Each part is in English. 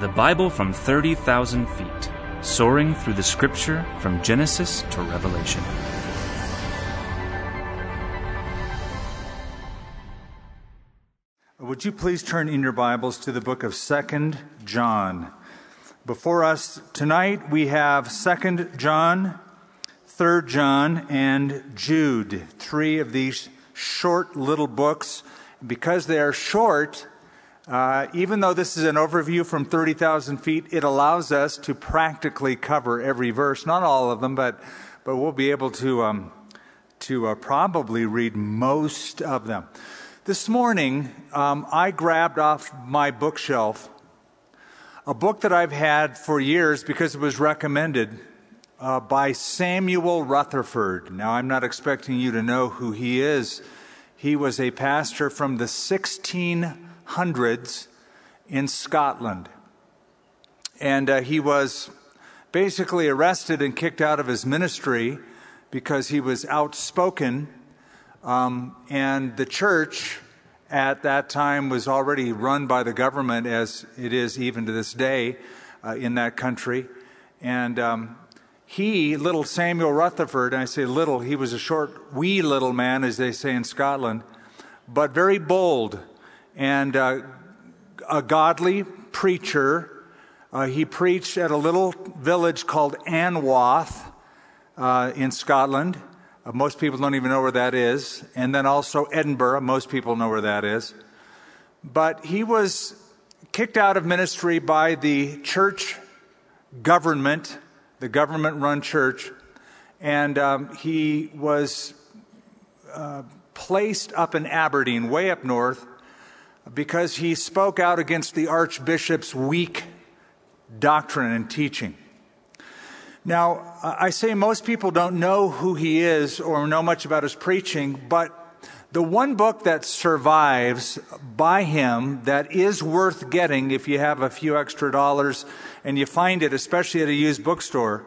The Bible from 30,000 feet, soaring through the scripture from Genesis to Revelation. Would you please turn in your Bibles to the book of Second John? Before us tonight, we have Second John, Third John, and Jude, three of these short little books. Because they are short, uh, even though this is an overview from 30,000 feet, it allows us to practically cover every verse. Not all of them, but, but we'll be able to, um, to uh, probably read most of them. This morning, um, I grabbed off my bookshelf a book that I've had for years because it was recommended uh, by Samuel Rutherford. Now, I'm not expecting you to know who he is. He was a pastor from the 1600s in Scotland. And uh, he was basically arrested and kicked out of his ministry because he was outspoken um, and the church at that time was already run by the government, as it is even to this day uh, in that country. And um, he, little Samuel Rutherford, and I say little, he was a short, wee little man, as they say in Scotland, but very bold and uh, a godly preacher. Uh, he preached at a little village called Anwoth uh, in Scotland. Uh, most people don't even know where that is. And then also Edinburgh. Most people know where that is. But he was kicked out of ministry by the church government, the government run church. And um, he was uh, placed up in Aberdeen, way up north, because he spoke out against the archbishop's weak doctrine and teaching. Now, I say most people don't know who he is or know much about his preaching, but the one book that survives by him that is worth getting if you have a few extra dollars and you find it, especially at a used bookstore,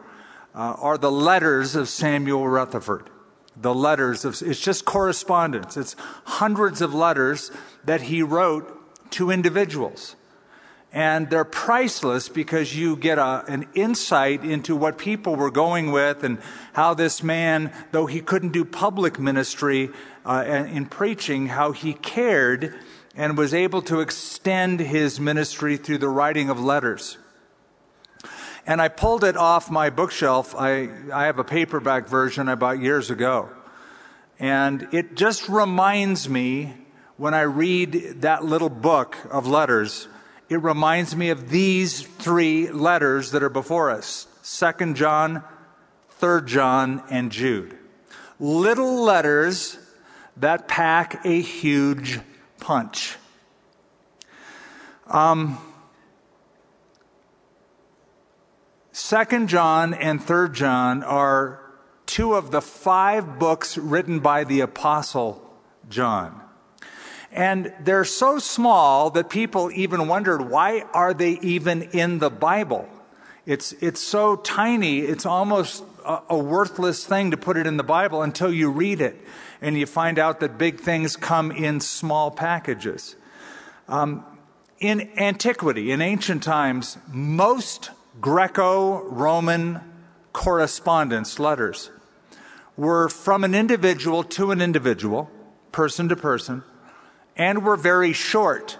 uh, are the letters of Samuel Rutherford. The letters of, it's just correspondence. It's hundreds of letters that he wrote to individuals and they're priceless because you get a, an insight into what people were going with and how this man, though he couldn't do public ministry uh, in preaching, how he cared and was able to extend his ministry through the writing of letters. And I pulled it off my bookshelf. I, I have a paperback version I bought years ago. And it just reminds me when I read that little book of letters it reminds me of these three letters that are before us Second John, Third John, and Jude. Little letters that pack a huge punch. Um, Second John and Third John are two of the five books written by the Apostle John. And they're so small that people even wondered why are they even in the Bible? It's, it's so tiny, it's almost a, a worthless thing to put it in the Bible until you read it and you find out that big things come in small packages. Um, in antiquity, in ancient times, most Greco Roman correspondence letters were from an individual to an individual, person to person, and were very short.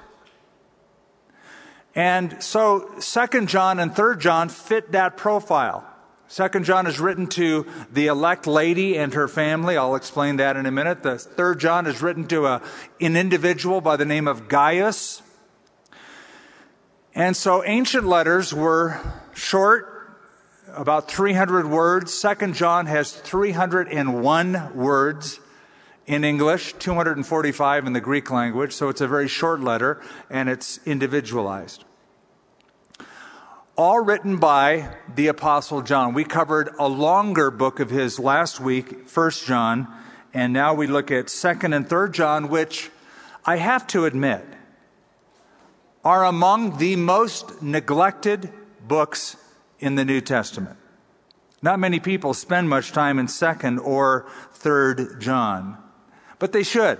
And so Second John and Third John fit that profile. Second John is written to the elect lady and her family. I'll explain that in a minute. The third John is written to a, an individual by the name of Gaius. And so ancient letters were short, about 300 words. Second John has 301 words in English, 245 in the Greek language, so it's a very short letter and it's individualized. All written by the Apostle John. We covered a longer book of his last week, 1 John, and now we look at 2nd and 3rd John, which I have to admit are among the most neglected books in the New Testament. Not many people spend much time in 2nd or 3rd John. But they should.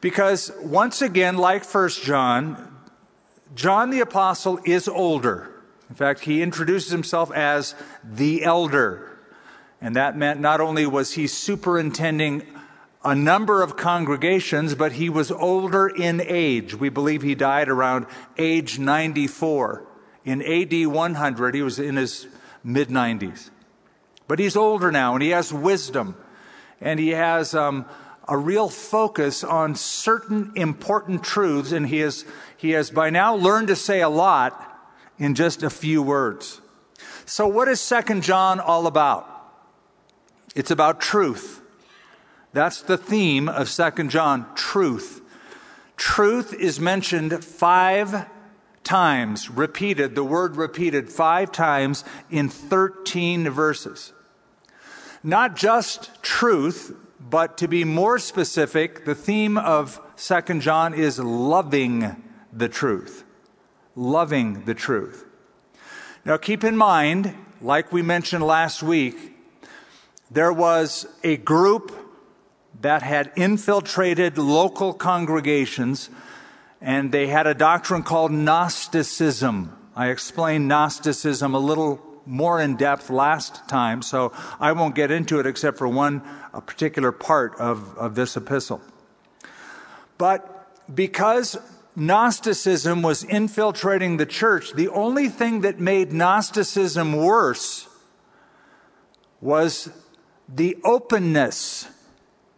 Because once again, like First John, John the Apostle is older. In fact, he introduces himself as the elder. And that meant not only was he superintending a number of congregations, but he was older in age. We believe he died around age 94. In AD 100, he was in his mid 90s. But he's older now and he has wisdom and he has um, a real focus on certain important truths, and he has, he has by now learned to say a lot in just a few words. So, what is Second John all about? It's about truth. That's the theme of Second John truth. Truth is mentioned five times, repeated, the word repeated five times in 13 verses. Not just truth, but to be more specific, the theme of Second John is loving the truth. Loving the truth. Now keep in mind, like we mentioned last week, there was a group that had infiltrated local congregations and they had a doctrine called Gnosticism. I explained Gnosticism a little more in depth last time, so I won't get into it except for one particular part of, of this epistle. But because Gnosticism was infiltrating the church, the only thing that made Gnosticism worse was the openness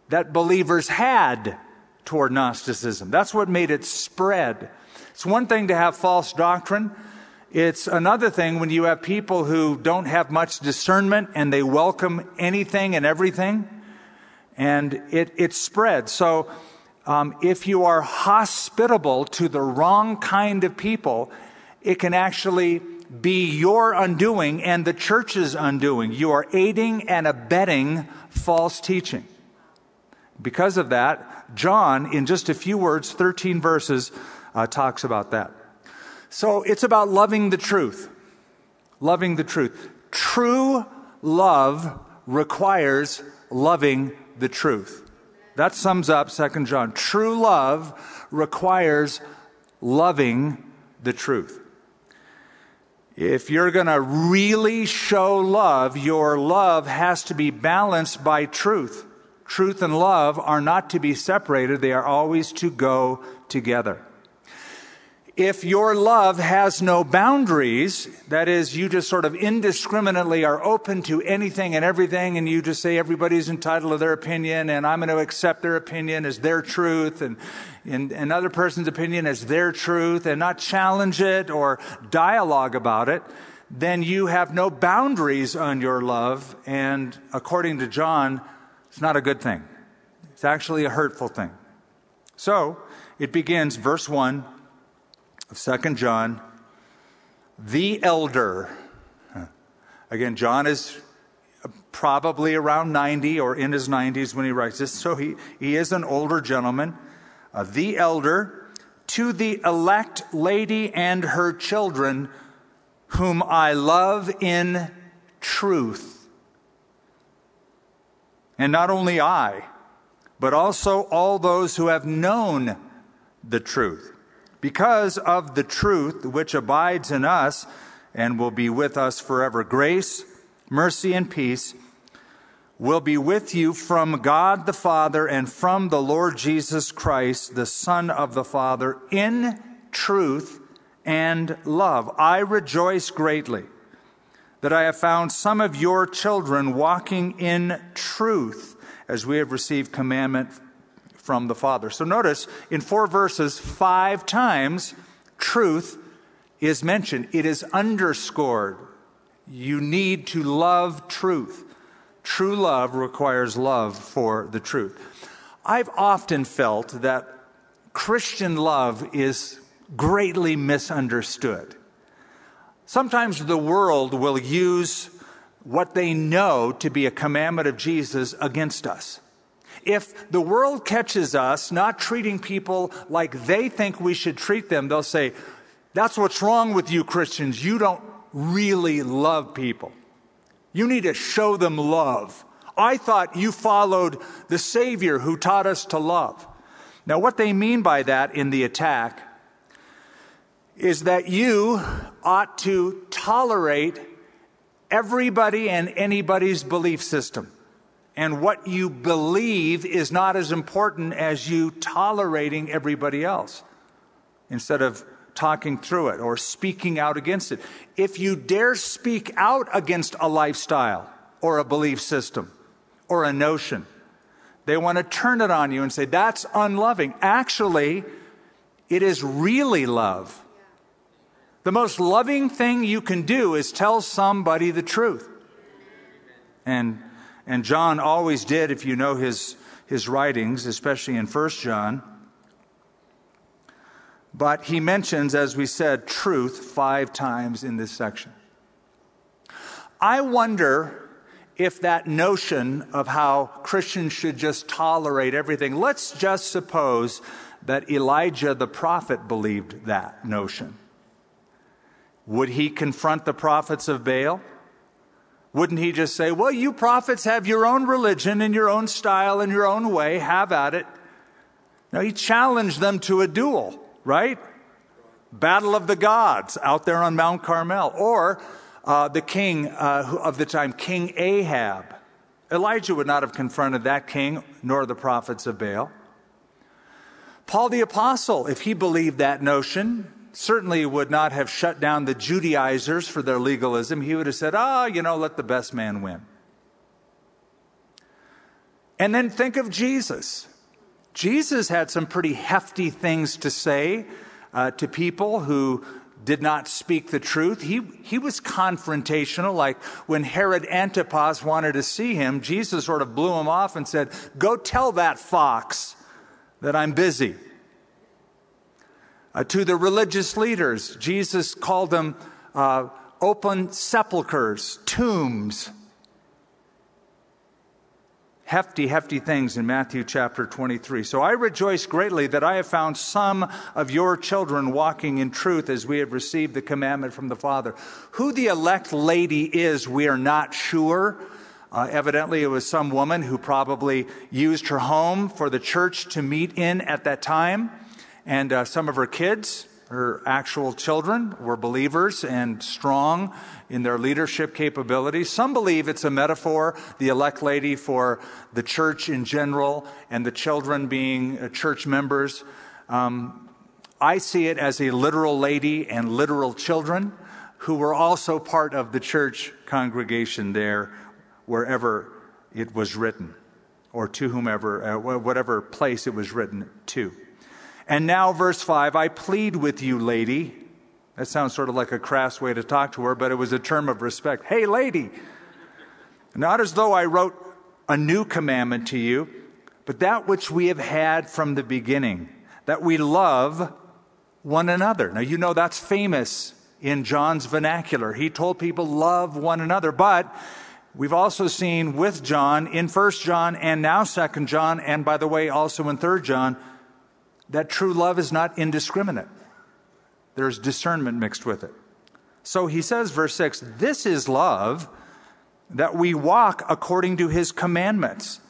that believers had toward Gnosticism. That's what made it spread. It's one thing to have false doctrine. It's another thing when you have people who don't have much discernment and they welcome anything and everything, and it, it spreads. So, um, if you are hospitable to the wrong kind of people, it can actually be your undoing and the church's undoing. You are aiding and abetting false teaching. Because of that, John, in just a few words, 13 verses, uh, talks about that. So it's about loving the truth. Loving the truth. True love requires loving the truth. That sums up 2 John. True love requires loving the truth. If you're going to really show love, your love has to be balanced by truth. Truth and love are not to be separated, they are always to go together. If your love has no boundaries, that is, you just sort of indiscriminately are open to anything and everything, and you just say everybody's entitled to their opinion, and I'm going to accept their opinion as their truth, and, and another person's opinion as their truth, and not challenge it or dialogue about it, then you have no boundaries on your love, and according to John, it's not a good thing. It's actually a hurtful thing. So, it begins, verse 1 of Second John, the elder. Again, John is probably around 90 or in his 90s when he writes this, so he, he is an older gentleman. Uh, the elder, to the elect lady and her children, whom I love in truth. And not only I, but also all those who have known the truth because of the truth which abides in us and will be with us forever. Grace, mercy, and peace will be with you from God the Father and from the Lord Jesus Christ, the Son of the Father, in truth and love. I rejoice greatly that I have found some of your children walking in truth as we have received commandment from the Father. So notice in four verses, five times truth is mentioned. It is underscored. You need to love truth. True love requires love for the truth. I've often felt that Christian love is greatly misunderstood. Sometimes the world will use what they know to be a commandment of Jesus against us. If the world catches us not treating people like they think we should treat them, they'll say, That's what's wrong with you Christians. You don't really love people. You need to show them love. I thought you followed the Savior who taught us to love. Now, what they mean by that in the attack is that you ought to tolerate everybody and anybody's belief system. And what you believe is not as important as you tolerating everybody else instead of talking through it or speaking out against it. If you dare speak out against a lifestyle or a belief system or a notion, they want to turn it on you and say, that's unloving. Actually, it is really love. The most loving thing you can do is tell somebody the truth. And, and John always did, if you know his, his writings, especially in 1 John. But he mentions, as we said, truth five times in this section. I wonder if that notion of how Christians should just tolerate everything, let's just suppose that Elijah the prophet believed that notion. Would he confront the prophets of Baal? Wouldn't he just say, Well, you prophets have your own religion and your own style and your own way, have at it? Now, he challenged them to a duel, right? Battle of the gods out there on Mount Carmel. Or uh, the king uh, of the time, King Ahab. Elijah would not have confronted that king, nor the prophets of Baal. Paul the Apostle, if he believed that notion, certainly would not have shut down the Judaizers for their legalism. He would have said, ah, oh, you know, let the best man win. And then think of Jesus. Jesus had some pretty hefty things to say uh, to people who did not speak the truth. He, he was confrontational, like when Herod Antipas wanted to see him, Jesus sort of blew him off and said, Go tell that fox that I'm busy. Uh, to the religious leaders, Jesus called them uh, open sepulchres, tombs. Hefty, hefty things in Matthew chapter 23. So I rejoice greatly that I have found some of your children walking in truth as we have received the commandment from the Father. Who the elect lady is, we are not sure. Uh, evidently, it was some woman who probably used her home for the church to meet in at that time. And uh, some of her kids, her actual children, were believers and strong in their leadership capabilities. Some believe it's a metaphor, the elect lady, for the church in general and the children being uh, church members. Um, I see it as a literal lady and literal children who were also part of the church congregation there wherever it was written, or to whomever, uh, whatever place it was written to. And now, verse 5 I plead with you, lady. That sounds sort of like a crass way to talk to her, but it was a term of respect. Hey, lady. Not as though I wrote a new commandment to you, but that which we have had from the beginning, that we love one another. Now, you know that's famous in John's vernacular. He told people, love one another. But We've also seen with John in 1 John and now 2 John, and by the way, also in 3 John, that true love is not indiscriminate. There's discernment mixed with it. So he says, verse 6 This is love, that we walk according to his commandments.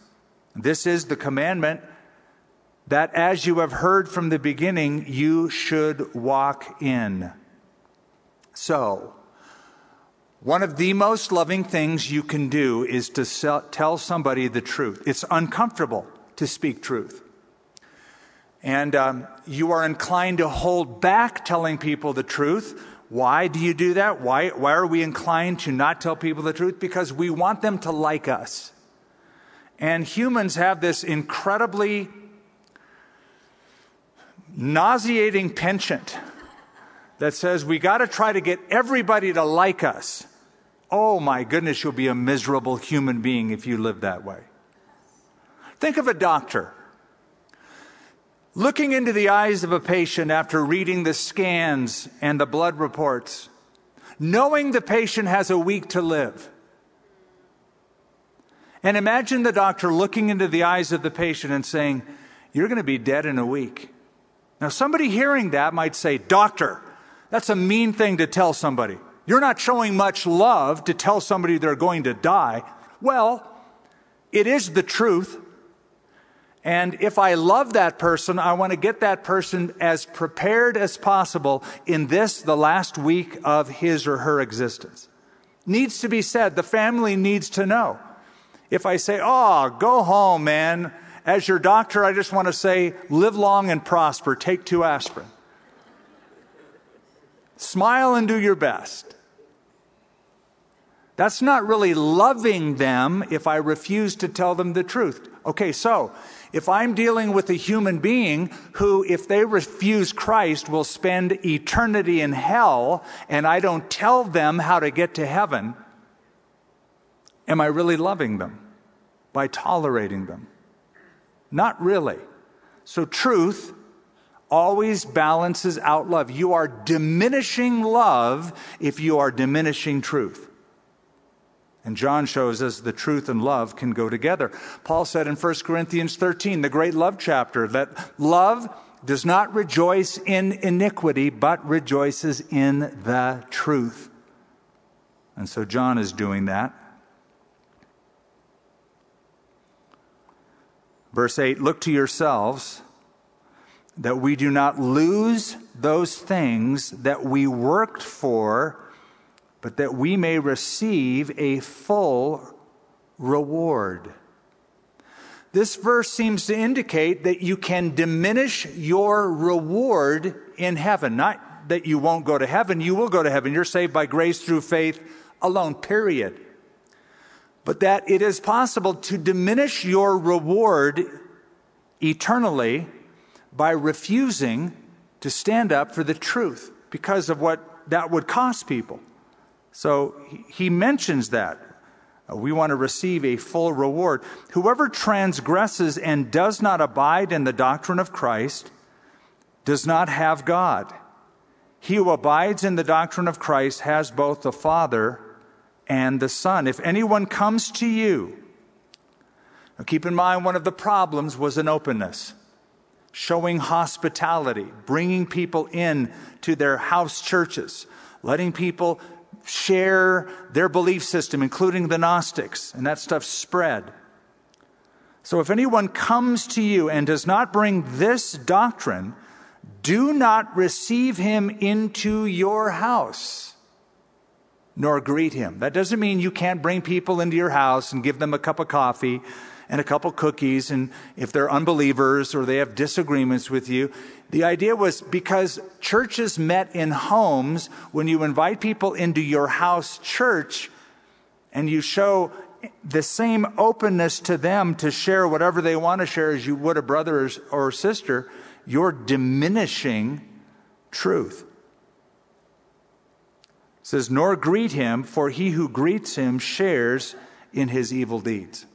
This is the commandment that as you have heard from the beginning, you should walk in. So, one of the most loving things you can do is to sell, tell somebody the truth. It's uncomfortable to speak truth. And um, you are inclined to hold back telling people the truth. Why do you do that? Why, why are we inclined to not tell people the truth? Because we want them to like us. And humans have this incredibly nauseating penchant that says we got to try to get everybody to like us. Oh my goodness, you'll be a miserable human being if you live that way. Think of a doctor looking into the eyes of a patient after reading the scans and the blood reports, knowing the patient has a week to live. And imagine the doctor looking into the eyes of the patient and saying, You're going to be dead in a week. Now, somebody hearing that might say, Doctor, that's a mean thing to tell somebody. You're not showing much love to tell somebody they're going to die. Well, it is the truth. And if I love that person, I want to get that person as prepared as possible in this, the last week of his or her existence. Needs to be said. The family needs to know. If I say, oh, go home, man, as your doctor, I just want to say, live long and prosper. Take two aspirin. Smile and do your best. That's not really loving them if I refuse to tell them the truth. Okay, so if I'm dealing with a human being who, if they refuse Christ, will spend eternity in hell, and I don't tell them how to get to heaven, am I really loving them by tolerating them? Not really. So, truth always balances out love. You are diminishing love if you are diminishing truth. And John shows us the truth and love can go together. Paul said in 1 Corinthians 13, the great love chapter, that love does not rejoice in iniquity, but rejoices in the truth. And so John is doing that. Verse 8 Look to yourselves that we do not lose those things that we worked for but that we may receive a full reward. This verse seems to indicate that you can diminish your reward in heaven. Not that you won't go to heaven, you will go to heaven. You're saved by grace through faith alone, period. But that it is possible to diminish your reward eternally by refusing to stand up for the truth because of what that would cost people. So he mentions that. Uh, we want to receive a full reward. Whoever transgresses and does not abide in the doctrine of Christ does not have God. He who abides in the doctrine of Christ has both the Father and the Son. If anyone comes to you, now keep in mind one of the problems was an openness, showing hospitality, bringing people in to their house churches, letting people share their belief system, including the Gnostics, and that stuff spread. So if anyone comes to you and does not bring this doctrine, do not receive him into your house, nor greet him. That doesn't mean you can't bring people into your house and give them a cup of coffee and a couple cookies. And if they're unbelievers or they have disagreements with you, the idea was because churches met in homes, when you invite people into your house church and you show the same openness to them to share whatever they want to share as you would a brother or sister, you're diminishing truth. It says, Nor greet him, for he who greets him shares in his evil deeds.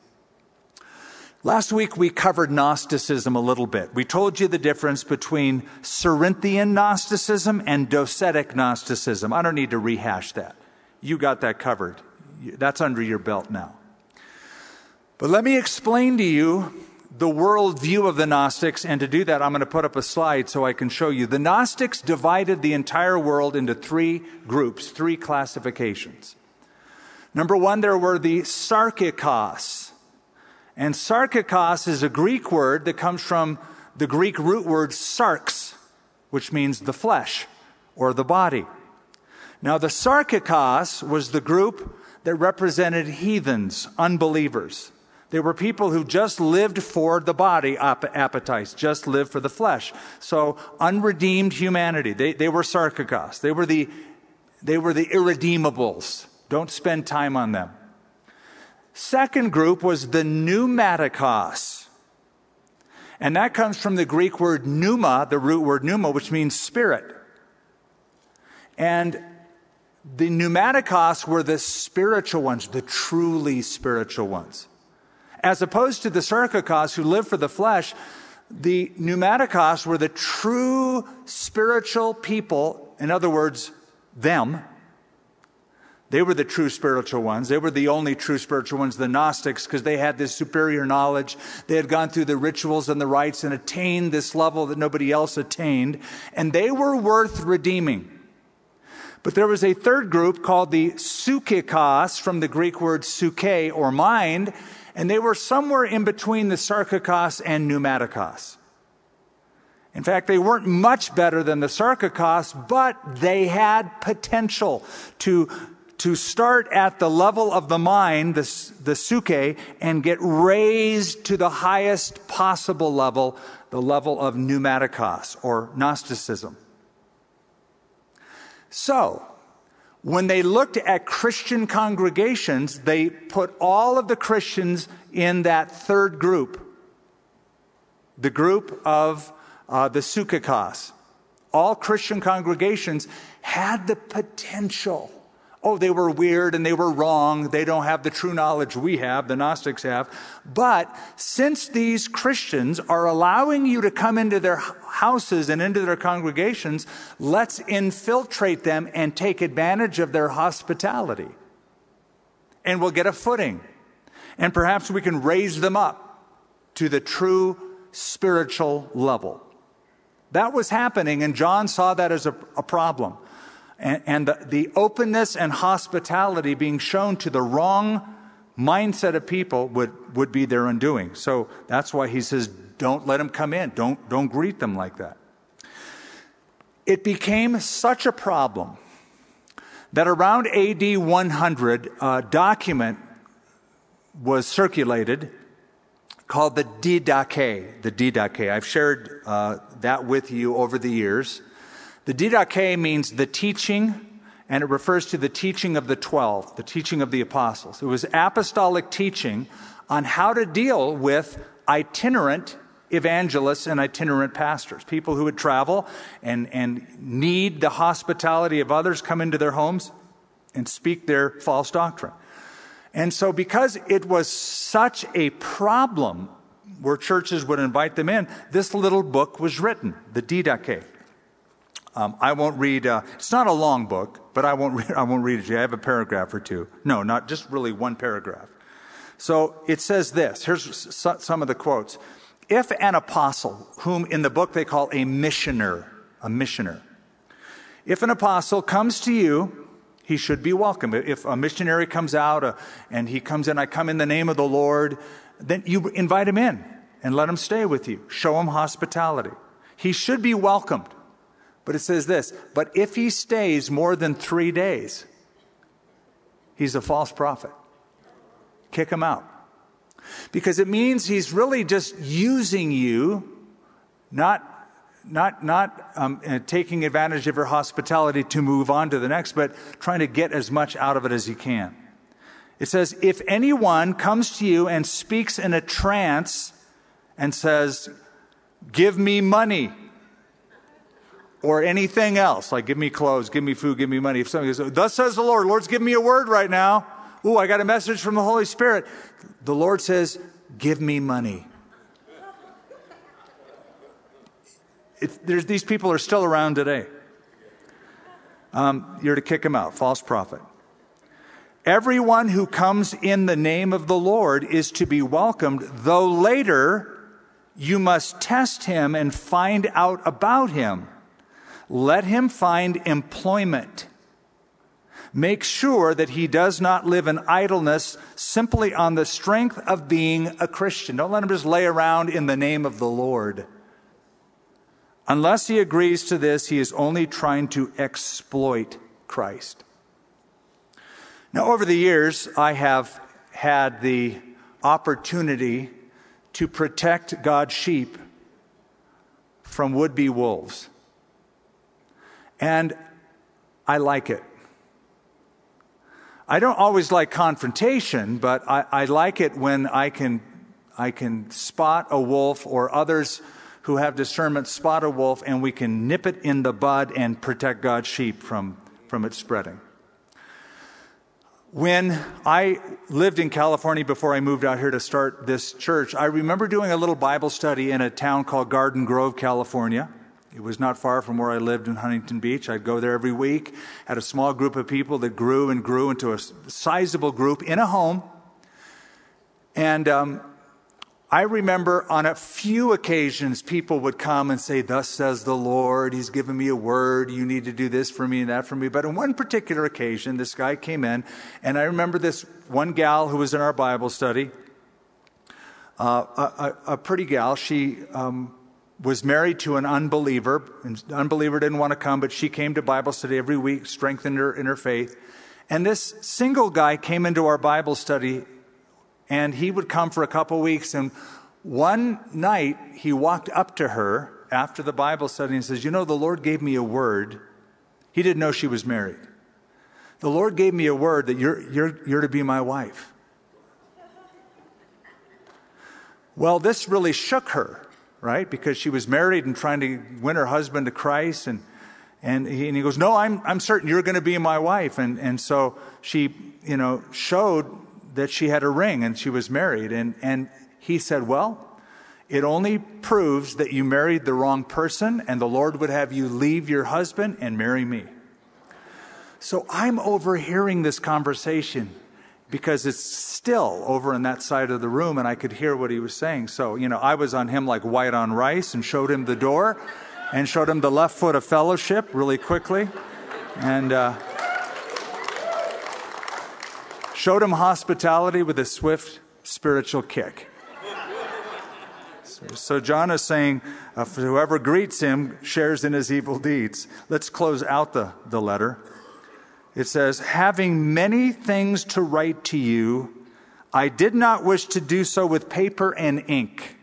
Last week we covered Gnosticism a little bit. We told you the difference between Cerinthian Gnosticism and Docetic Gnosticism. I don't need to rehash that. You got that covered. That's under your belt now. But let me explain to you the worldview of the Gnostics, and to do that, I'm going to put up a slide so I can show you. The Gnostics divided the entire world into three groups, three classifications. Number one, there were the Sarkikos. And sarkikos is a Greek word that comes from the Greek root word sarx, which means the flesh or the body. Now, the sarkikos was the group that represented heathens, unbelievers. They were people who just lived for the body appetites, just lived for the flesh. So, unredeemed humanity. They, they were sarkikos. They were the, they were the irredeemables. Don't spend time on them. Second group was the pneumatikos. And that comes from the Greek word pneuma, the root word pneuma, which means spirit. And the pneumatikos were the spiritual ones, the truly spiritual ones. As opposed to the sarkikos who live for the flesh, the pneumatikos were the true spiritual people, in other words, them, they were the true spiritual ones. They were the only true spiritual ones, the Gnostics, because they had this superior knowledge. They had gone through the rituals and the rites and attained this level that nobody else attained. And they were worth redeeming. But there was a third group called the Psychikos, from the Greek word psyche or mind. And they were somewhere in between the sarkikos and pneumatikos. In fact, they weren't much better than the sarkikos, but they had potential to, to start at the level of the mind, the, the psuche, and get raised to the highest possible level, the level of pneumatikos or Gnosticism. So, when they looked at Christian congregations, they put all of the Christians in that third group, the group of uh, the Psychikos. All Christian congregations had the potential oh, they were weird and they were wrong. They don't have the true knowledge we have, the Gnostics have. But since these Christians are allowing you to come into their houses and into their congregations, let's infiltrate them and take advantage of their hospitality. And we'll get a footing. And perhaps we can raise them up to the true spiritual level. That was happening, and John saw that as a, a problem and, and the, the openness and hospitality being shown to the wrong mindset of people would, would be their undoing. So that's why he says, don't let them come in. Don't, don't greet them like that. It became such a problem that around AD 100, a document was circulated called the Didache. The Didache. I've shared uh, that with you over the years. The didache means the teaching, and it refers to the teaching of the twelve, the teaching of the apostles. It was apostolic teaching on how to deal with itinerant evangelists and itinerant pastors, people who would travel and, and need the hospitality of others, come into their homes and speak their false doctrine. And so, because it was such a problem where churches would invite them in, this little book was written, the Didache. Um, I won't read, uh, it's not a long book, but I won't, read, I won't read it to you. I have a paragraph or two. No, not just really one paragraph. So it says this. Here's some of the quotes. If an apostle, whom in the book they call a missioner, a missioner, if an apostle comes to you, he should be welcome. If a missionary comes out uh, and he comes in, I come in the name of the Lord, then you invite him in and let him stay with you. Show him hospitality. He should be welcomed. But it says this But if he stays more than three days, he's a false prophet. Kick him out. Because it means he's really just using you, not, not, not um, uh, taking advantage of your hospitality to move on to the next, but trying to get as much out of it as he can. It says, If anyone comes to you and speaks in a trance and says, Give me money or anything else, like give me clothes, give me food, give me money. If somebody says, Thus says the Lord, Lord's giving me a word right now. Ooh, I got a message from the Holy Spirit. The Lord says, Give me money. these people are still around today. Um, you're to kick them out, false prophet. Everyone who comes in the name of the Lord is to be welcomed, though later you must test him and find out about him. Let him find employment. Make sure that he does not live in idleness simply on the strength of being a Christian. Don't let him just lay around in the name of the Lord. Unless he agrees to this, he is only trying to exploit Christ. Now, over the years, I have had the opportunity to protect God's sheep from would be wolves. And I like it. I don't always like confrontation, but I, I, like it when I can, I can spot a wolf or others who have discernment spot a wolf and we can nip it in the bud and protect God's sheep from, from it spreading. When I lived in California before I moved out here to start this church, I remember doing a little Bible study in a town called Garden Grove, California. It was not far from where I lived in Huntington Beach. I'd go there every week, had a small group of people that grew and grew into a sizable group in a home. And um, I remember on a few occasions, people would come and say, Thus says the Lord, He's given me a word, you need to do this for me and that for me. But on one particular occasion, this guy came in, and I remember this one gal who was in our Bible study uh, a, a, pretty gal. She um, was married to an unbeliever. And unbeliever didn't want to come, but she came to Bible study every week, strengthened her in her faith. And this single guy came into our Bible study, and he would come for a couple weeks. And one night, he walked up to her after the Bible study and says, You know, the Lord gave me a word. He didn't know she was married. The Lord gave me a word that you're, you're, you're to be my wife. Well, this really shook her, right? Because she was married and trying to win her husband to Christ. And, and, he, and he goes, No, I'm, I'm certain you're going to be my wife. And, and so she, you know, showed that she had a ring and she was married. And, and he said, Well, it only proves that you married the wrong person, and the Lord would have you leave your husband and marry me. So I'm overhearing this conversation because it's still over in that side of the room, and I could hear what he was saying. So, you know, I was on him like white on rice and showed him the door and showed him the left foot of fellowship really quickly. And, uh, showed him hospitality with a swift spiritual kick. So John is saying, uh, whoever greets him shares in his evil deeds. Let's close out the, the letter. It says, Having many things to write to you, I did not wish to do so with paper and ink,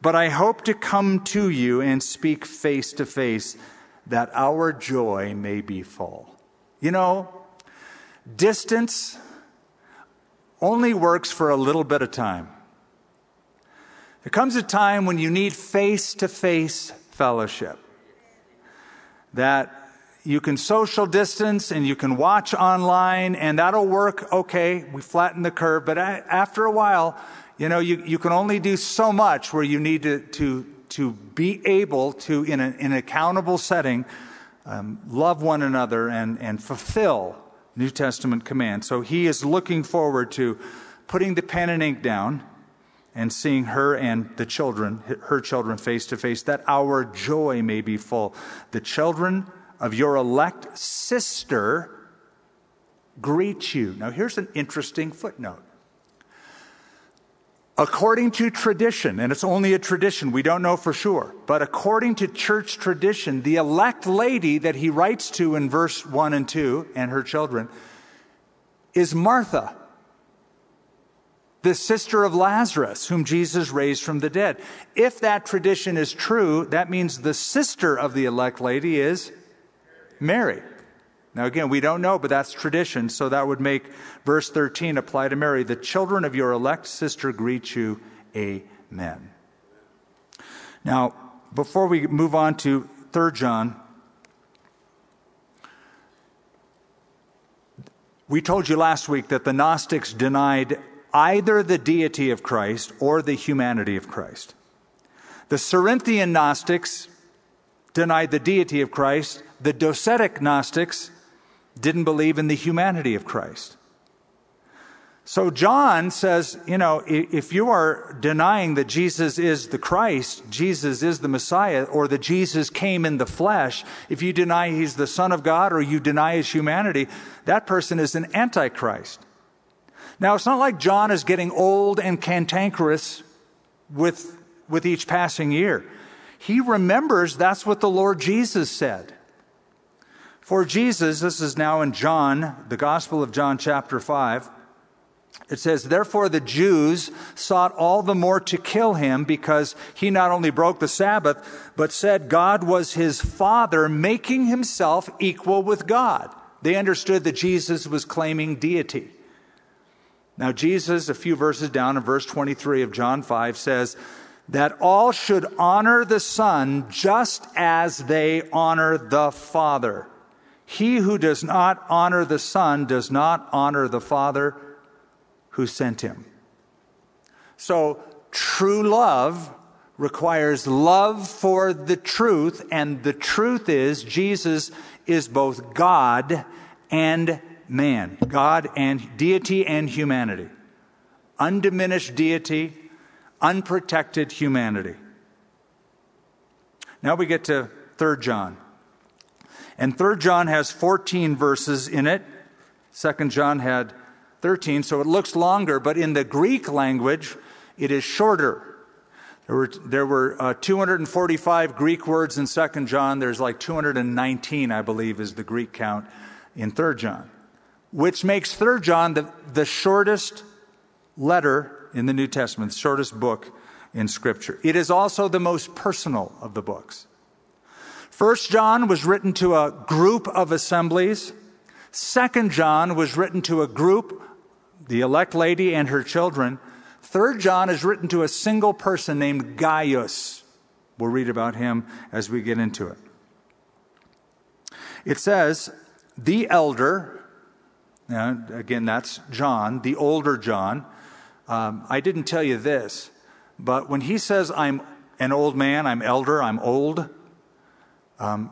but I hope to come to you and speak face to face that our joy may be full. You know, distance only works for a little bit of time. There comes a time when you need face to face fellowship. That you can social distance and you can watch online, and that'll work okay. We flatten the curve, but after a while, you know, you, you can only do so much where you need to, to, to be able to, in, a, in an accountable setting, um, love one another and, and fulfill New Testament command So he is looking forward to putting the pen and ink down and seeing her and the children, her children face to face, that our joy may be full. The children of your elect sister greet you. Now, here's an interesting footnote. According to tradition, and it's only a tradition, we don't know for sure, but according to church tradition, the elect lady that he writes to in verse 1 and 2 and her children is Martha the sister of Lazarus, whom Jesus raised from the dead. If that tradition is true, that means the sister of the elect lady is Mary. Now, again, we don't know, but that's tradition, so that would make verse 13 apply to Mary. The children of your elect sister greet you. Amen. Now, before we move on to 3 John, we told you last week that the Gnostics denied either the deity of Christ or the humanity of Christ. The Cerinthian Gnostics denied the deity of Christ. The Docetic Gnostics didn't believe in the humanity of Christ. So John says, you know, if you are denying that Jesus is the Christ, Jesus is the Messiah, or that Jesus came in the flesh, if you deny he's the Son of God or you deny his humanity, that person is an antichrist. Now, it's not like John is getting old and cantankerous with, with each passing year. He remembers that's what the Lord Jesus said. For Jesus, this is now in John, the Gospel of John, chapter 5. It says, Therefore the Jews sought all the more to kill him because he not only broke the Sabbath, but said God was his Father, making himself equal with God. They understood that Jesus was claiming deity. Now, Jesus, a few verses down in verse 23 of John 5, says that all should honor the Son just as they honor the Father. He who does not honor the Son does not honor the Father who sent him. So, true love requires love for the truth, and the truth is Jesus is both God and man, God and deity and humanity. Undiminished deity, unprotected humanity. Now we get to 3 John. And 3 John has 14 verses in it. 2 John had 13, so it looks longer, but in the Greek language, It is shorter. There were, there were uh, 245 Greek words in 2 John. There's like 219, I believe, is the Greek count in 3 John, which makes 3 John the, the shortest letter in the New Testament, the shortest book in Scripture. It is also the most personal of the books. First John was written to a group of assemblies. Second John was written to a group, the elect lady and her children. Third John is written to a single person named Gaius. We'll read about him as we get into it. It says, the elder, again, that's John, the older John. Um, I didn't tell you this, but when he says, I'm an old man, I'm elder, I'm old, um,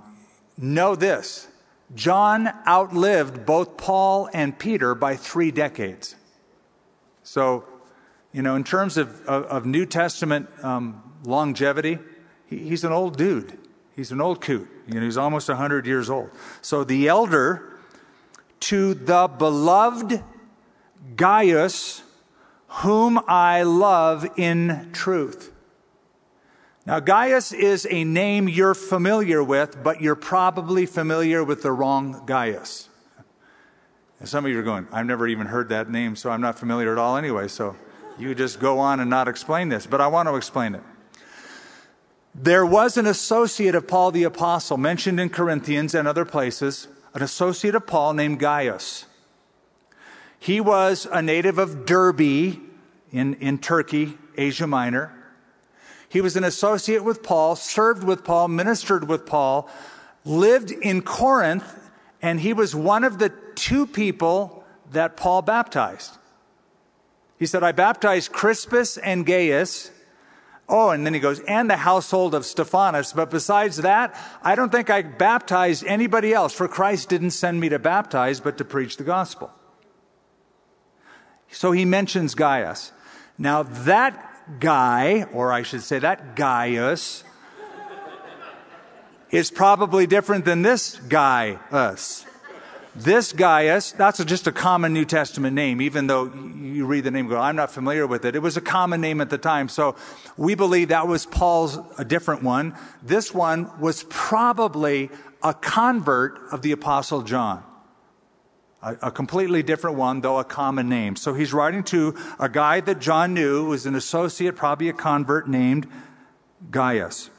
know this John outlived both Paul and Peter by three decades. So, you know, in terms of, of, of New Testament um, longevity, he, he's an old dude. He's an old coot. You know, he's almost 100 years old. So the elder to the beloved Gaius, whom I love in truth. Now, Gaius is a name you're familiar with, but you're probably familiar with the wrong Gaius. And some of you are going, I've never even heard that name, so I'm not familiar at all anyway. So you just go on and not explain this, but I want to explain it. There was an associate of Paul the Apostle mentioned in Corinthians and other places, an associate of Paul named Gaius. He was a native of Derbe in, in Turkey, Asia Minor. He was an associate with Paul, served with Paul, ministered with Paul, lived in Corinth, and he was one of the two people that Paul baptized. He said, I baptized Crispus and Gaius. Oh, and then he goes, and the household of Stephanas. But besides that, I don't think I baptized anybody else, for Christ didn't send me to baptize, but to preach the gospel. So he mentions Gaius. Now that guy, or I should say that Gaius, is probably different than this guy, us. This Gaius, that's just a common New Testament name, even though you read the name go, I'm not familiar with it. It was a common name at the time. So we believe that was Paul's a different one. This one was probably a convert of the Apostle John a, a, completely different one, though a common name. So he's writing to a guy that John knew was an associate, probably a convert named Gaius.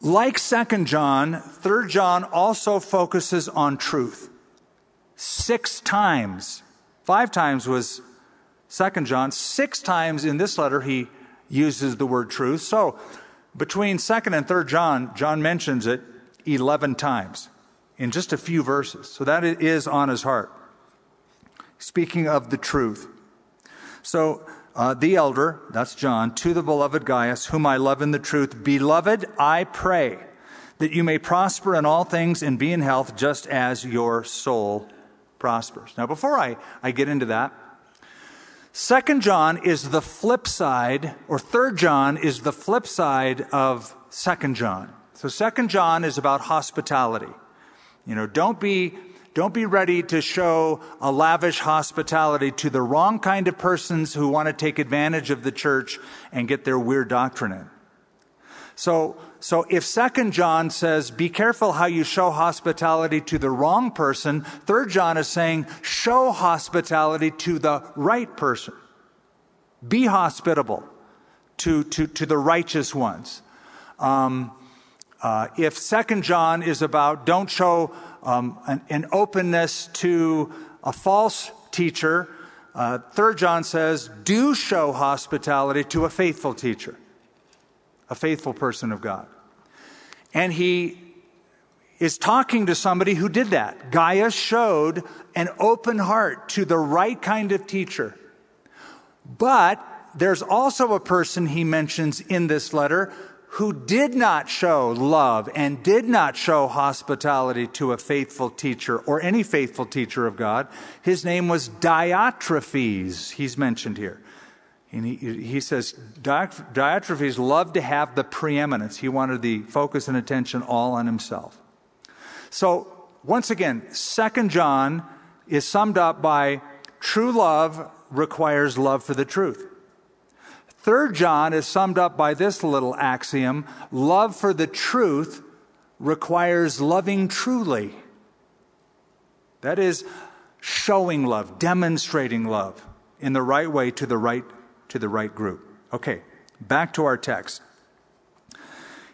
Like 2nd John, 3rd John also focuses on truth. Six times, five times was 2nd John, six times in this letter he uses the word truth. So between 2nd and 3rd John, John mentions it 11 times in just a few verses. So that is on his heart. Speaking of the truth. So, uh, the elder, that's John, to the beloved Gaius, whom I love in the truth, Beloved, I pray that you may prosper in all things and be in health just as your soul prospers. Now, before I, I get into that, Second John is the flip side, or Third John is the flip side of Second John. So Second John is about hospitality. You know, don't be, don't be ready to show a lavish hospitality to the wrong kind of persons who want to take advantage of the church and get their weird doctrine in. So, so if second John says, be careful how you show hospitality to the wrong person, third John is saying, show hospitality to the right person. Be hospitable to, to, to the righteous ones. Um, uh, if Second John is about don't show um, an, an, openness to a false teacher, uh, Third John says do show hospitality to a faithful teacher, a faithful person of God. And he is talking to somebody who did that. Gaius showed an open heart to the right kind of teacher. But there's also a person he mentions in this letter who did not show love and did not show hospitality to a faithful teacher or any faithful teacher of God. His name was Diotrephes, he's mentioned here. And he, he says Diotrephes loved to have the preeminence. He wanted the focus and attention all on himself. So, once again, Second John is summed up by true love requires love for the truth. Third John is summed up by this little axiom love for the truth requires loving truly. That is, showing love, demonstrating love in the right way to the right to the right group. Okay, back to our text.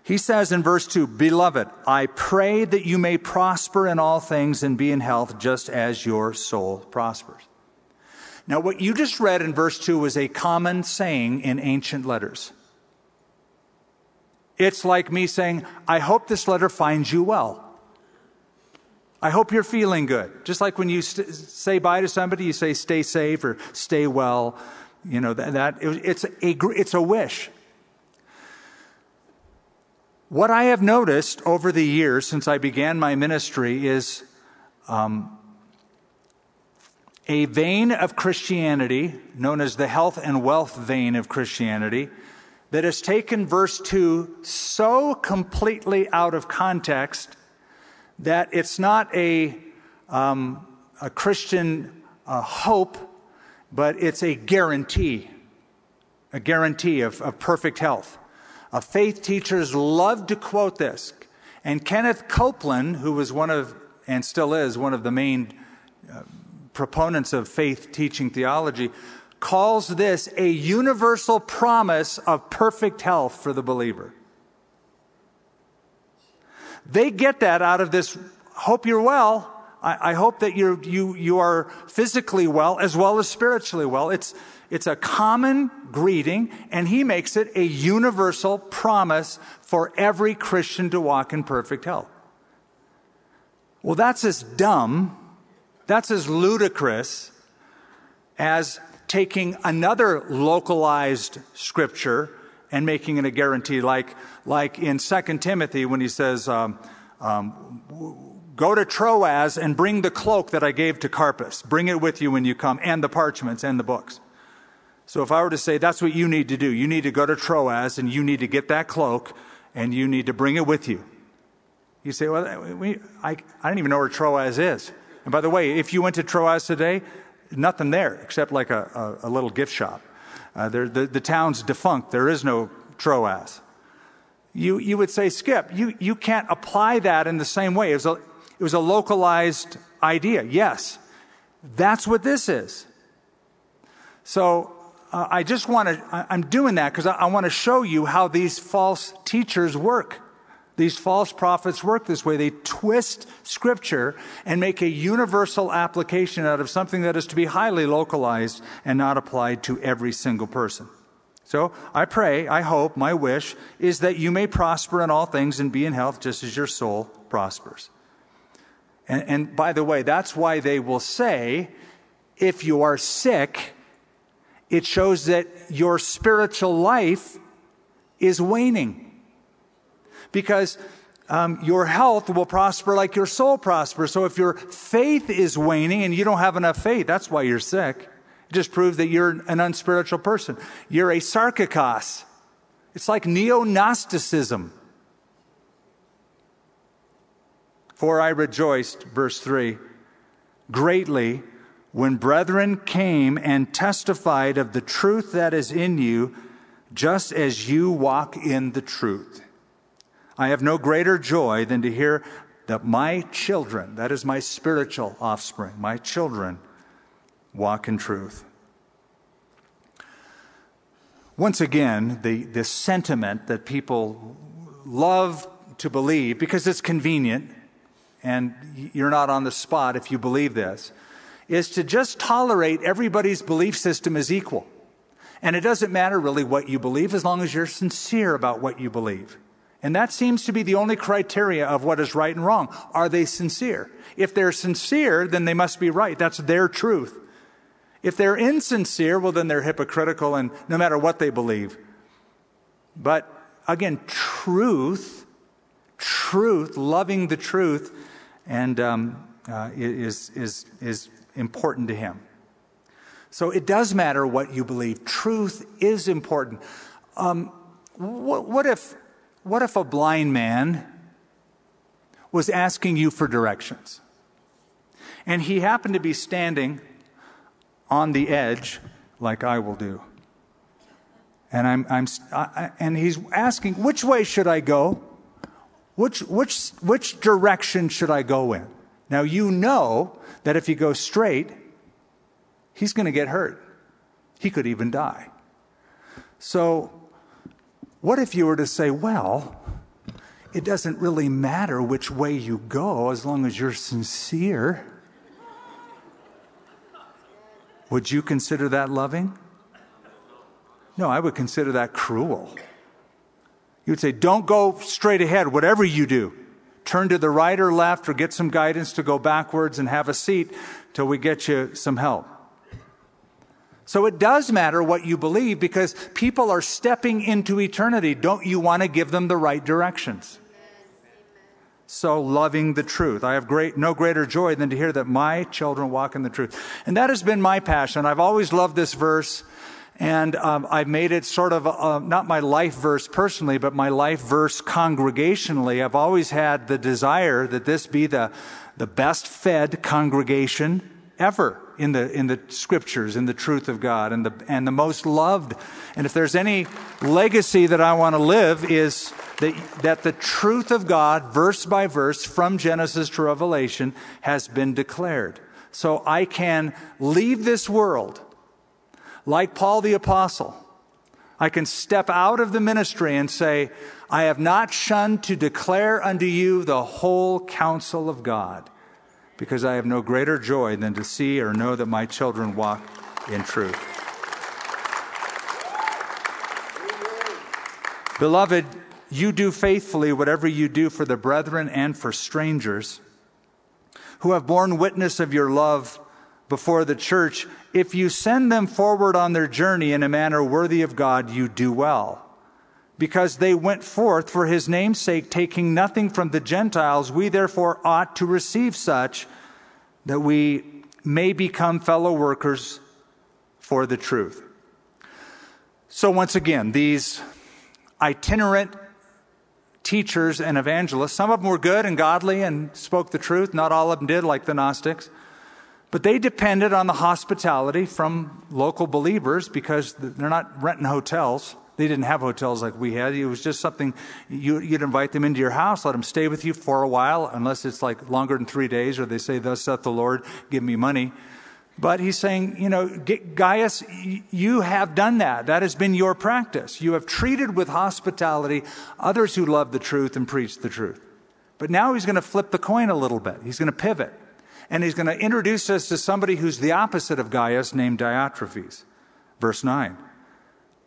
He says in verse 2, Beloved, I pray that you may prosper in all things and be in health just as your soul prospers. Now, what you just read in verse 2 was a common saying in ancient letters. It's like me saying, I hope this letter finds you well. I hope you're feeling good. Just like when you st- say bye to somebody, you say stay safe or stay well. You know, that, that it's, a, it's a wish. What I have noticed over the years since I began my ministry is um, a vein of Christianity known as the health and wealth vein of Christianity that has taken verse 2 so completely out of context that it's not a, um, a Christian uh, hope, but it's a guarantee, a guarantee of, of perfect health. Uh, faith teachers love to quote this. And Kenneth Copeland, who was one of, and still is, one of the main uh, proponents of faith teaching theology, calls this a universal promise of perfect health for the believer. They get that out of this hope you're well. I, I hope that you're, you, you are physically well as well as spiritually well. It's, it's a common greeting, and he makes it a universal promise for every Christian to walk in perfect health. Well, that's as dumb, that's as ludicrous as taking another localized scripture and making it a guarantee, like, like in 2 Timothy when he says, um, um, Go to Troas and bring the cloak that I gave to Carpus. Bring it with you when you come, and the parchments and the books. So if I were to say that's what you need to do, you need to go to Troas and you need to get that cloak and you need to bring it with you. You say, well, we, I, I don't even know where Troas is. And by the way, if you went to Troas today, nothing there except like a, a, a little gift shop. Uh, the, the town's defunct. There is no Troas. You, you would say, Skip, you, you can't apply that in the same way. It was, a, it was a localized idea. Yes. That's what this is. So uh, I just want to, I'm doing that because I, I want to show you how these false teachers work. These false prophets work this way. They twist scripture and make a universal application out of something that is to be highly localized and not applied to every single person. So I pray, I hope, my wish is that you may prosper in all things and be in health just as your soul prospers. And, and by the way, that's why they will say, if you are sick, it shows that your spiritual life is waning because um, your health will prosper like your soul prospers. So if your faith is waning and you don't have enough faith, that's why you're sick. It just proves that you're an unspiritual person. You're a sarkikos. It's like neo Gnosticism. For I rejoiced, verse 3, greatly when brethren came and testified of the truth that is in you, just as you walk in the truth. I have no greater joy than to hear that my children, that is my spiritual offspring, my children, walk in truth. Once again, the, the sentiment that people love to believe because it's convenient and you're not on the spot if you believe this is to just tolerate everybody's belief system as equal. And it doesn't matter really what you believe as long as you're sincere about what you believe. And that seems to be the only criteria of what is right and wrong. Are they sincere? If they're sincere, then they must be right. That's their truth. If they're insincere, well, then they're hypocritical and no matter what they believe. But again, truth, truth, loving the truth, and um, uh, is, is, is important to him. So it does matter what you believe. Truth is important. Um, what, what, if what if a blind man was asking you for directions? And he happened to be standing on the edge, like I will do. And, I'm, I'm, I, and he's asking, which way should I go? Which, which, which direction should I go in? Now, you know that if you go straight, he's going to get hurt. He could even die. So, what if you were to say, well, it doesn't really matter which way you go as long as you're sincere? Would you consider that loving? No, I would consider that cruel. You would say, don't go straight ahead, whatever you do. Turn to the right or left or get some guidance to go backwards and have a seat till we get you some help. So it does matter what you believe because people are stepping into eternity. Don't you want to give them the right directions? So loving the truth. I have great, no greater joy than to hear that my children walk in the truth. And that has been my passion. I've always loved this verse. And um, I've made it sort of uh, not my life verse personally, but my life verse congregationally. I've always had the desire that this be the, the best fed congregation ever in the, in the scriptures, in the truth of God, and the, and the most loved. And if there's any legacy that I want to live, is that, that the truth of God, verse by verse, from Genesis to Revelation, has been declared. So I can leave this world like Paul the Apostle, I can step out of the ministry and say, I have not shunned to declare unto you the whole counsel of God, because I have no greater joy than to see or know that my children walk in truth. Beloved, you do faithfully whatever you do for the brethren and for strangers who have borne witness of your love before the church, if you send them forward on their journey in a manner worthy of God, you do well. Because they went forth for his name's sake, taking nothing from the Gentiles, we therefore ought to receive such that we may become fellow workers for the truth. So, once again, these itinerant teachers and evangelists, some of them were good and godly and spoke the truth. Not all of them did, like the Gnostics. But they depended on the hospitality from local believers because they're not renting hotels. They didn't have hotels like we had. It was just something you, would invite them into your house, let them stay with you for a while, unless it's like longer than three days, or they say, Thus saith the Lord, give me money. But he's saying, you know, Gaius, you have done that. That has been your practice. You have treated with hospitality others who love the truth and preach the truth. But now he's going to flip the coin a little bit. He's going to pivot and he's going to introduce us to somebody who's the opposite of Gaius, named Diotrephes. Verse 9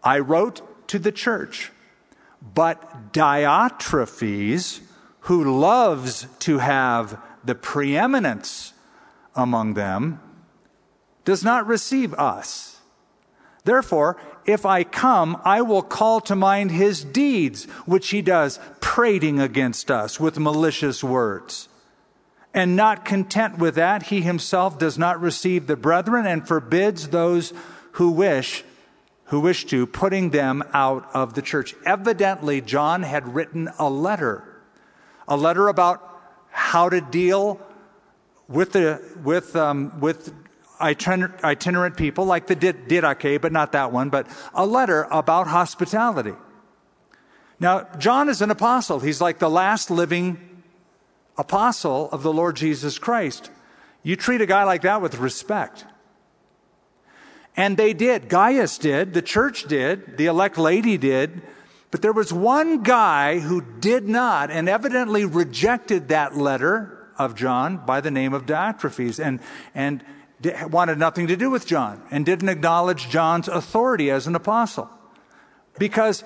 I wrote to the church, but Diotrephes, who loves to have the preeminence among them, does not receive us. Therefore, if I come, I will call to mind his deeds, which he does, prating against us with malicious words. And not content with that, he himself does not receive the brethren and forbids those who wish who wish to putting them out of the church. Evidently, John had written a letter, a letter about how to deal with the with um, with itinerant, itinerant people like the Didache, but not that one, but a letter about hospitality. Now, John is an apostle. He's like the last living apostle of the Lord Jesus Christ. You treat a guy like that with respect. And they did. Gaius did. The church did. The elect lady did. But there was one guy who did not and evidently rejected that letter of John by the name of Diotrephes and, and wanted nothing to do with John and didn't acknowledge John's authority as an apostle. Because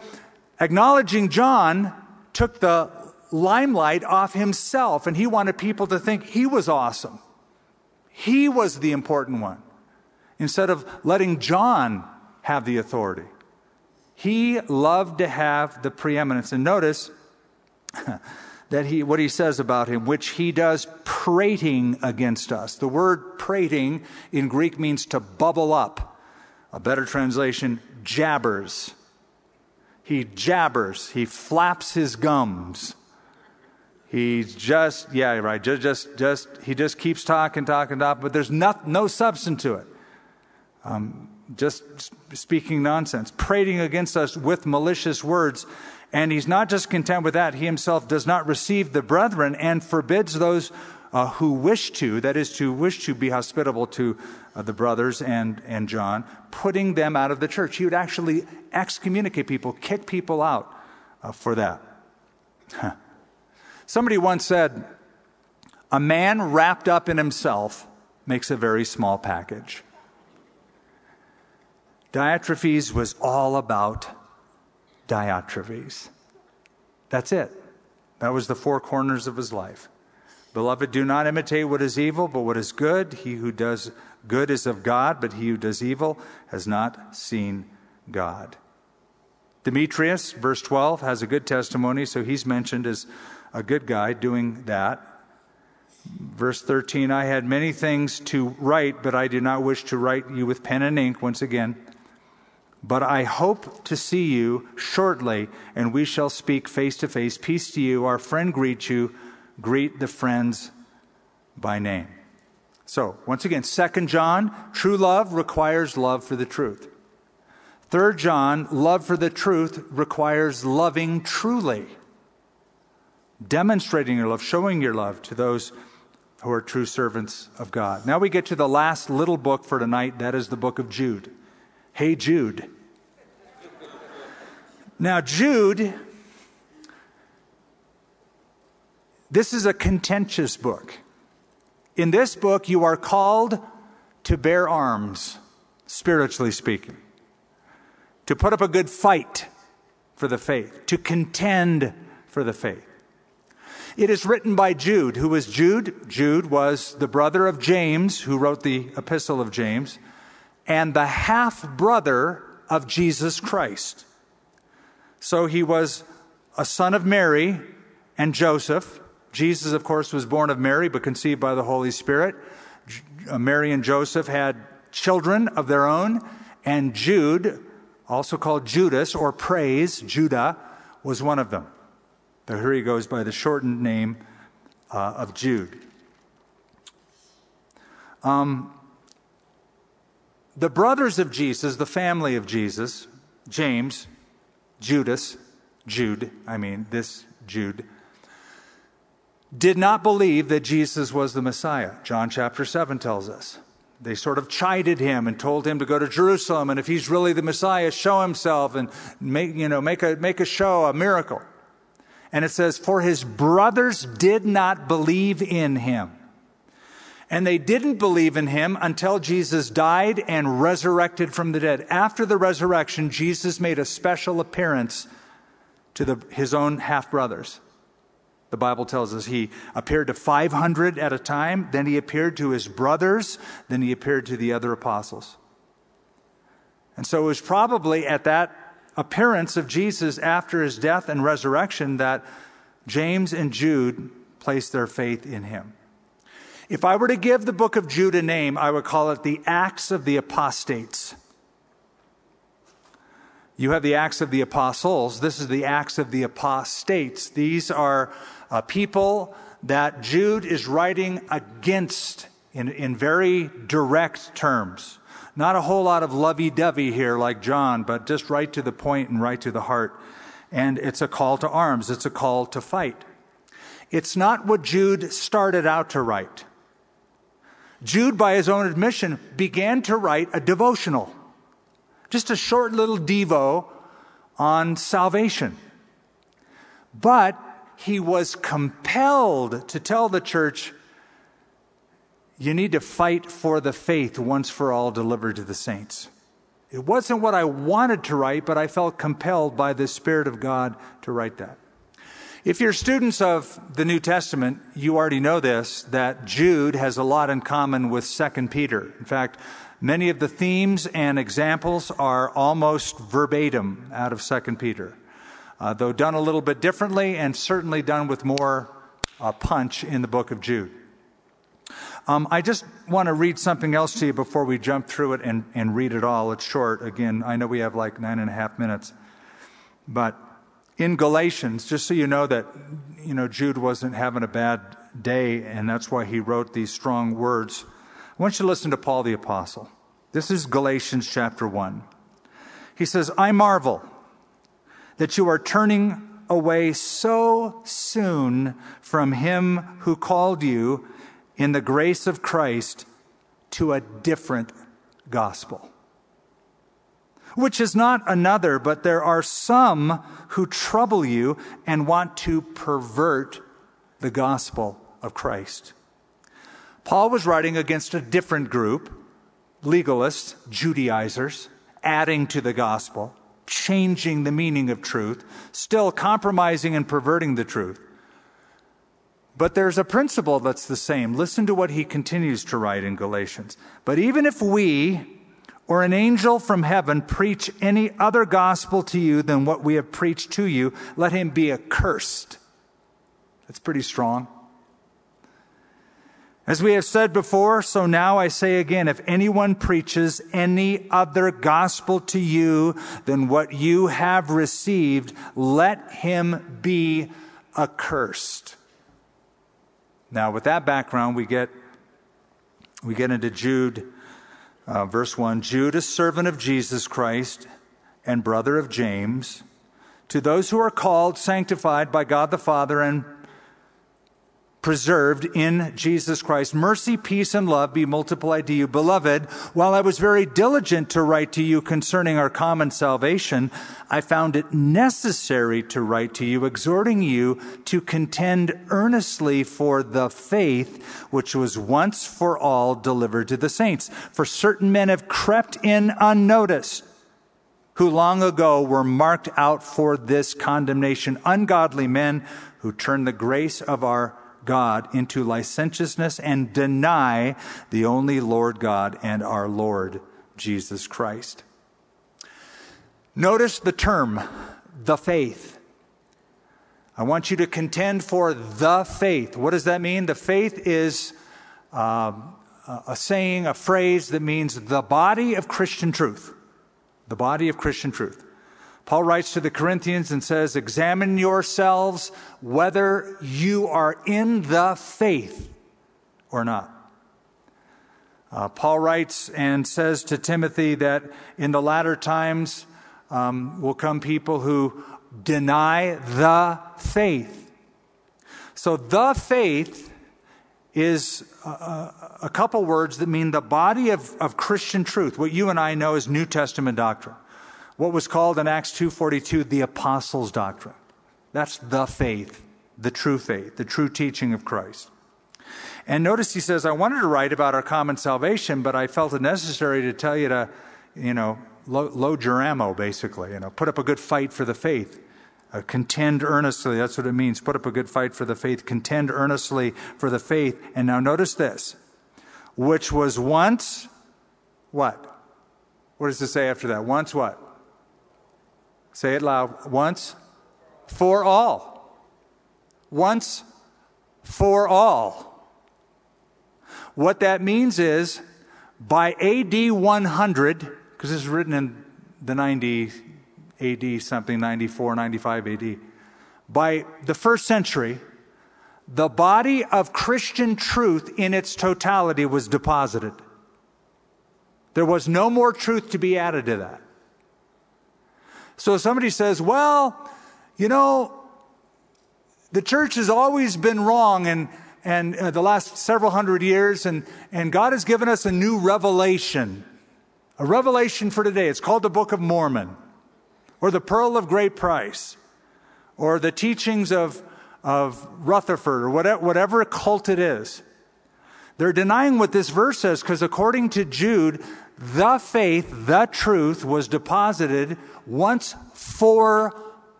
acknowledging John took the limelight off himself, and he wanted people to think he was awesome. He was the important one, instead of letting John have the authority. He loved to have the preeminence. And notice that he, what he says about him, which he does prating against us. The word prating in Greek means to bubble up. A better translation, jabbers. He jabbers, he flaps his gums. He's just, yeah, right. Just, just, just, he just keeps talking, talking, talking, but there's not, no substance to it. Um, just speaking nonsense, prating against us with malicious words. And he's not just content with that, he himself does not receive the brethren and forbids those uh, who wish to, that is, to wish to be hospitable to uh, the brothers and, and John, putting them out of the church. He would actually excommunicate people, kick people out uh, for that. Somebody once said, A man wrapped up in himself makes a very small package. Diotrephes was all about Diotrephes. That's it. That was the four corners of his life. Beloved, do not imitate what is evil, but what is good. He who does good is of God, but he who does evil has not seen God. Demetrius, verse 12, has a good testimony, so he's mentioned as a good guy doing that. Verse 13, I had many things to write, but I do not wish to write you with pen and ink once again. But I hope to see you shortly, and we shall speak face to face. Peace to you. Our friend greets you. Greet the friends by name. So, once again, Second John, true love requires love for the truth. Third John, love for the truth requires loving truly. Demonstrating your love, showing your love to those who are true servants of God. Now we get to the last little book for tonight. That is the book of Jude. Hey, Jude. Now, Jude, this is a contentious book. In this book, you are called to bear arms, spiritually speaking, to put up a good fight for the faith, to contend for the faith. It is written by Jude. Who was Jude? Jude was the brother of James, who wrote the Epistle of James and the half brother of Jesus Christ. So he was a son of Mary and Joseph. Jesus, of course, was born of Mary, but conceived by the Holy Spirit. Uh, Mary and Joseph had children of their own, and Jude, also called Judas or Praise, Judah, was one of them. But here he goes by the shortened name uh, of Jude. Um, the brothers of Jesus, the family of Jesus, James, Judas, Jude, I mean, this Jude, did not believe that Jesus was the Messiah. John chapter 7 tells us. They sort of chided him and told him to go to Jerusalem, and if he's really the Messiah, show himself and make, you know, make, a, make a show, a miracle. And it says, For his brothers did not believe in him. And they didn't believe in him until Jesus died and resurrected from the dead. After the resurrection, Jesus made a special appearance to the, his own half brothers. The Bible tells us he appeared to 500 at a time, then he appeared to his brothers, then he appeared to the other apostles. And so it was probably at that appearance of Jesus after his death and resurrection that James and Jude placed their faith in him. If I were to give the book of Jude a name, I would call it the Acts of the Apostates. You have the Acts of the Apostles. This is the Acts of the Apostates. These are uh, people that Jude is writing against in, in very direct terms. Not a whole lot of lovey dovey here like John, but just right to the point and right to the heart. And it's a call to arms, it's a call to fight. It's not what Jude started out to write. Jude, by his own admission, began to write a devotional, just a short little devo on salvation. But he was compelled to tell the church, you need to fight for the faith once for all delivered to the saints. It wasn't what I wanted to write, but I felt compelled by the Spirit of God to write that. If you're students of the New Testament, you already know this that Jude has a lot in common with 2 Peter. In fact, many of the themes and examples are almost verbatim out of 2 Peter, uh, though done a little bit differently and certainly done with more uh, punch in the book of Jude. Um, I just want to read something else to you before we jump through it and, and read it all. It's short. Again, I know we have like nine and a half minutes. But in Galatians, just so you know that, you know, Jude wasn't having a bad day, and that's why he wrote these strong words. I want you to listen to Paul the Apostle. This is Galatians chapter 1. He says, I marvel that you are turning away so soon from him who called you in the grace of Christ to a different gospel. Which is not another, but there are some who trouble you and want to pervert the gospel of Christ. Paul was writing against a different group, legalists, Judaizers, adding to the gospel, changing the meaning of truth, still compromising and perverting the truth. But there's a principle that's the same. Listen to what he continues to write in Galatians. But even if we or an angel from heaven preach any other gospel to you than what we have preached to you, let him be accursed. That's pretty strong. As we have said before, so now I say again, if anyone preaches any other gospel to you than what you have received, let him be accursed. Now, with that background, we get, we get into Jude, uh, verse 1. Judas, servant of Jesus Christ and brother of James, to those who are called, sanctified by God the Father, and preserved in Jesus Christ. Mercy, peace, and love be multiplied to you. Beloved, while I was very diligent to write to you concerning our common salvation, I found it necessary to write to you, exhorting you to contend earnestly for the faith which was once for all delivered to the saints. For certain men have crept in unnoticed who long ago were marked out for this condemnation, ungodly men who turn the grace of our God into licentiousness and deny the only Lord God and our Lord Jesus Christ. Notice the term, the faith. I want you to contend for the faith. What does that mean? The faith is um, a saying, a phrase that means the body of Christian truth. The body of Christian truth. Paul writes to the Corinthians and says, Examine yourselves whether you are in the faith or not. Uh, Paul writes and says to Timothy that in the latter times um, will come people who deny the faith. So, the faith is a, a couple words that mean the body of, of Christian truth, what you and I know as New Testament doctrine what was called in Acts 2:42 the apostles' doctrine. That's the faith, the true faith, the true teaching of Christ. And notice he says, I wanted to write about our common salvation, but I felt it necessary to tell you to, you know, load your ammo, basically. You know, put up a good fight for the faith. Uh, contend earnestly. That's what it means. Put up a good fight for the faith. Contend earnestly for the faith. And now notice this. Which was once what? What does it say after that? Once what? Say it loud. Once for all. Once for all. What that means is by AD 100, because this is written in the 90 AD something, 94, 95 AD, by the first century, the body of Christian truth in its totality was deposited. There was no more truth to be added to that. So somebody says, well, you know, the church has always been wrong and, and uh, the last several hundred years, and, and God has given us a new revelation, a revelation for today. It's called the Book of Mormon, or the Pearl of Great Price, or the teachings of, of Rutherford, or whatever, whatever cult it is. They're denying what this verse says because according to Jude, the faith, the truth was deposited once for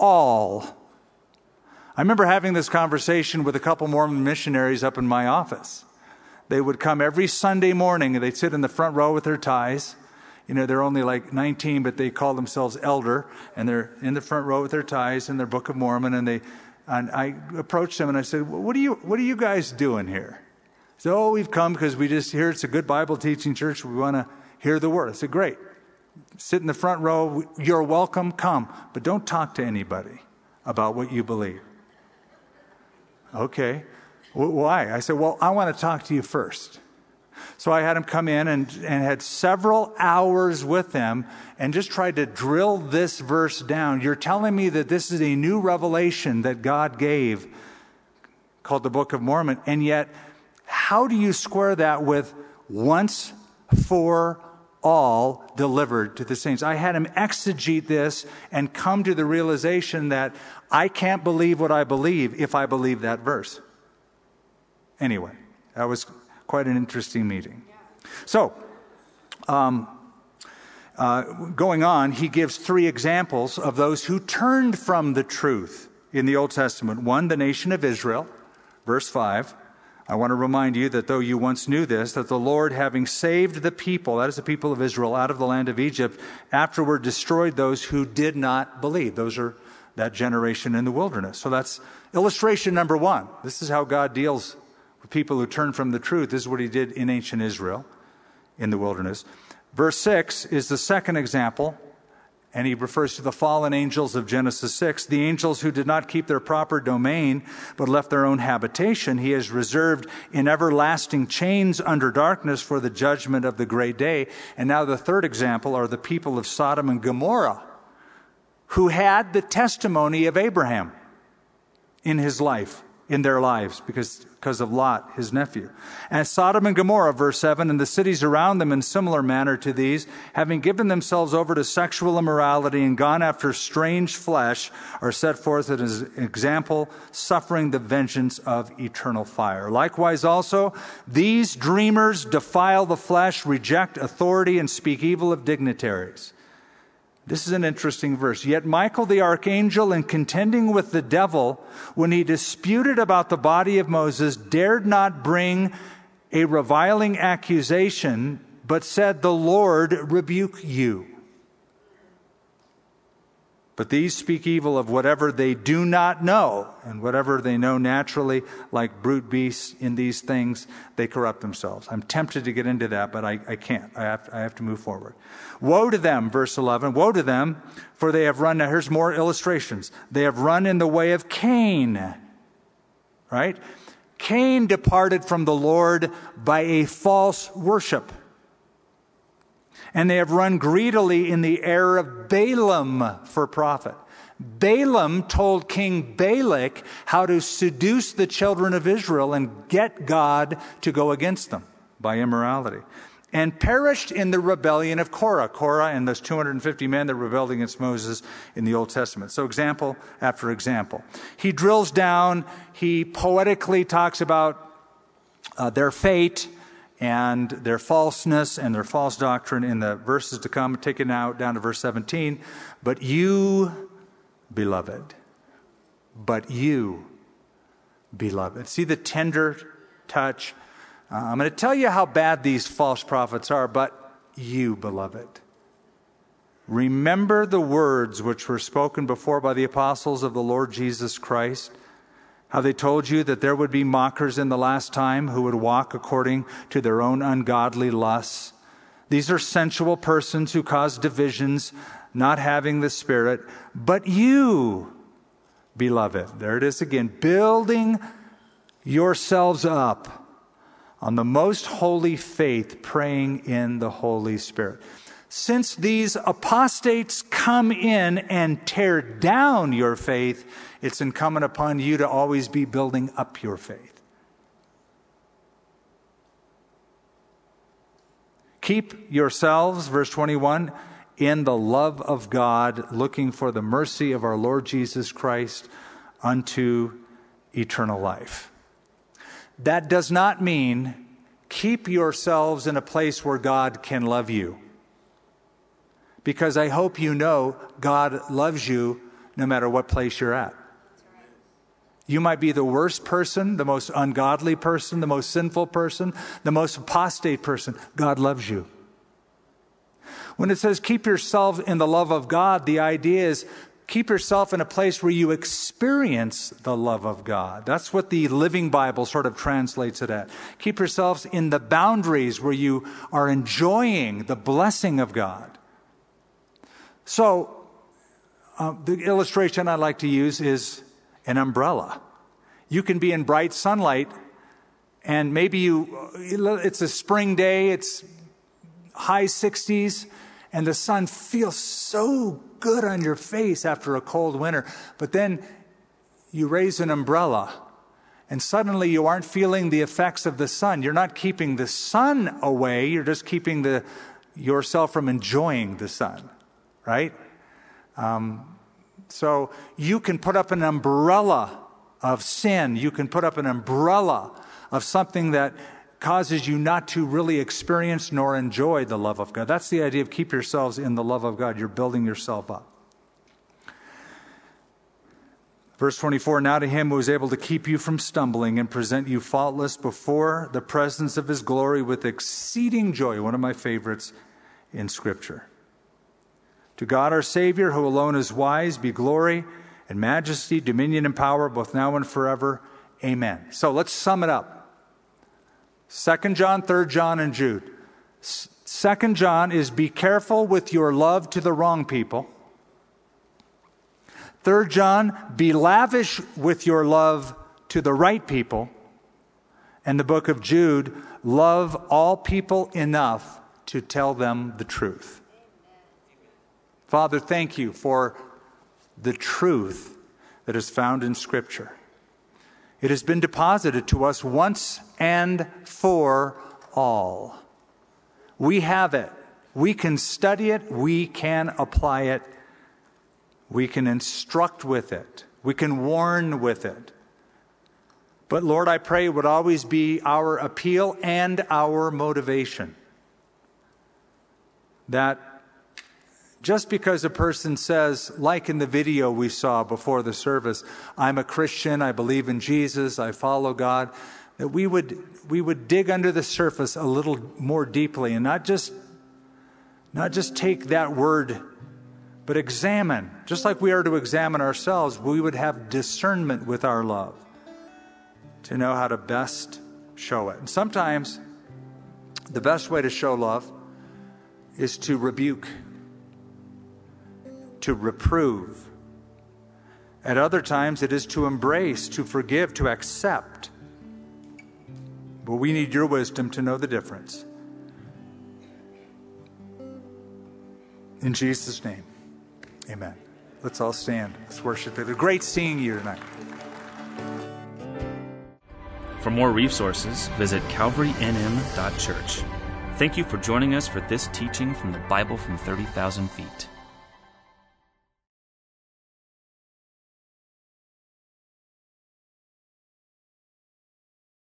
all. I remember having this conversation with a couple Mormon missionaries up in my office. They would come every Sunday morning and they'd sit in the front row with their ties. You know, they're only like 19, but they call themselves elder, and they're in the front row with their ties and their Book of Mormon. And they, and I approached them and I said, "What are you, what are you guys doing here?" So, oh, we've come because we just hear it's a good Bible teaching church. We want to hear the word. I said, great. Sit in the front row. You're welcome. Come. But don't talk to anybody about what you believe. Okay. Why? I said, well, I want to talk to you first. So I had him come in and, and had several hours with them and just tried to drill this verse down. You're telling me that this is a new revelation that God gave called the Book of Mormon, and yet how do you square that with once for all delivered to the saints? I had him exegete this and come to the realization that I can't believe what I believe if I believe that verse. Anyway, that was quite an interesting meeting. So, um, uh, going on, he gives three examples of those who turned from the truth in the Old Testament. One, the nation of Israel, verse 5. I want to remind you that though you once knew this, that the Lord, having saved the people, that is the people of Israel, out of the land of Egypt, afterward destroyed those who did not believe. Those are that generation in the wilderness. So that's illustration number one. This is how God deals with people who turn from the truth. This is what he did in ancient Israel in the wilderness. Verse 6 is the second example and he refers to the fallen angels of Genesis 6, the angels who did not keep their proper domain, but left their own habitation. He has reserved in everlasting chains under darkness for the judgment of the great day. And now the third example are the people of Sodom and Gomorrah, who had the testimony of Abraham in his life in their lives because, because of Lot, his nephew. And Sodom and Gomorrah, verse 7, and the cities around them in similar manner to these, having given themselves over to sexual immorality and gone after strange flesh, are set forth as an example, suffering the vengeance of eternal fire. Likewise, also, these dreamers defile the flesh, reject authority, and speak evil of dignitaries. This is an interesting verse. Yet Michael the archangel, in contending with the devil, when he disputed about the body of Moses, dared not bring a reviling accusation, but said, The Lord rebuke you. But these speak evil of whatever they do not know, and whatever they know naturally, like brute beasts in these things, they corrupt themselves. I'm tempted to get into that, but I, I can't. I have, I have to move forward. Woe to them, verse 11. Woe to them, for they have run. Now, here's more illustrations. They have run in the way of Cain. Right? Cain departed from the Lord by a false worship and they have run greedily in the error of Balaam for profit. Balaam told King Balak how to seduce the children of Israel and get God to go against them by immorality. And perished in the rebellion of Korah. Korah and those 250 men that rebelled against Moses in the Old Testament. So, example after example. He drills down, he poetically talks about uh, their fate and their falseness and their false doctrine in the verses to come, taken out down to verse 17. But you, beloved, but you, beloved. See the tender touch? Uh, I'm going to tell you how bad these false prophets are, but you, beloved. Remember the words which were spoken before by the apostles of the Lord Jesus Christ how they told you that there would be mockers in the last time who would walk according to their own ungodly lusts. These are sensual persons who cause divisions, not having the Spirit. But you, beloved, there it is again, building yourselves up on the most holy faith, praying in the Holy Spirit. Since these apostates come in and tear down your faith, it's incumbent upon you to always be building up your faith. Keep yourselves, verse 21, in the love of God, looking for the mercy of our Lord Jesus Christ unto eternal life. That does not mean keep yourselves in a place where God can love you. Because I hope you know God loves you no matter what place you're at. You might be the worst person, the most ungodly person, the most sinful person, the most apostate person. God loves you. When it says keep yourself in the love of God, the idea is keep yourself in a place where you experience the love of God. That's what the Living Bible sort of translates it at. Keep yourselves in the boundaries where you are enjoying the blessing of God. So, uh, the illustration I like to use is an umbrella. You can be in bright sunlight and maybe you, it's a spring day, it's high 60s, and the sun feels so good on your face after a cold winter. But then you raise an umbrella, and suddenly you aren't feeling the effects of the sun. You're not keeping the sun away, you're just keeping the, yourself from enjoying the sun, right? Um, so you can put up an umbrella of sin, you can put up an umbrella of something that causes you not to really experience nor enjoy the love of God. That's the idea of keep yourselves in the love of God. You're building yourself up. Verse 24 Now to him who is able to keep you from stumbling and present you faultless before the presence of his glory with exceeding joy, one of my favorites in Scripture. To God our Savior, who alone is wise, be glory and majesty, dominion and power, both now and forever. Amen. So let's sum it up. Second John, Third John, and Jude. Second John is be careful with your love to the wrong people. Third John, be lavish with your love to the right people. And the book of Jude, love all people enough to tell them the truth. Father, thank you for the truth that is found in Scripture. It has been deposited to us once and for all. We have it. We can study it. We can apply it. We can instruct with it. We can warn with it. But Lord, I pray would always be our appeal and our motivation that just because a person says, like in the video we saw before the service, I'm a Christian, I believe in Jesus, I follow God, that we would, we would dig under the surface a little more deeply and not just, not just take that word, but examine. Just like we are to examine ourselves, we would have discernment with our love to know how to best show it. And sometimes the best way to show love is to rebuke to reprove. At other times, it is to embrace, to forgive, to accept. But we need your wisdom to know the difference. In Jesus' name, amen. Let's all stand. Let's worship. A great seeing you tonight. For more resources, visit calvarynm.church. Thank you for joining us for this teaching from the Bible from 30,000 feet.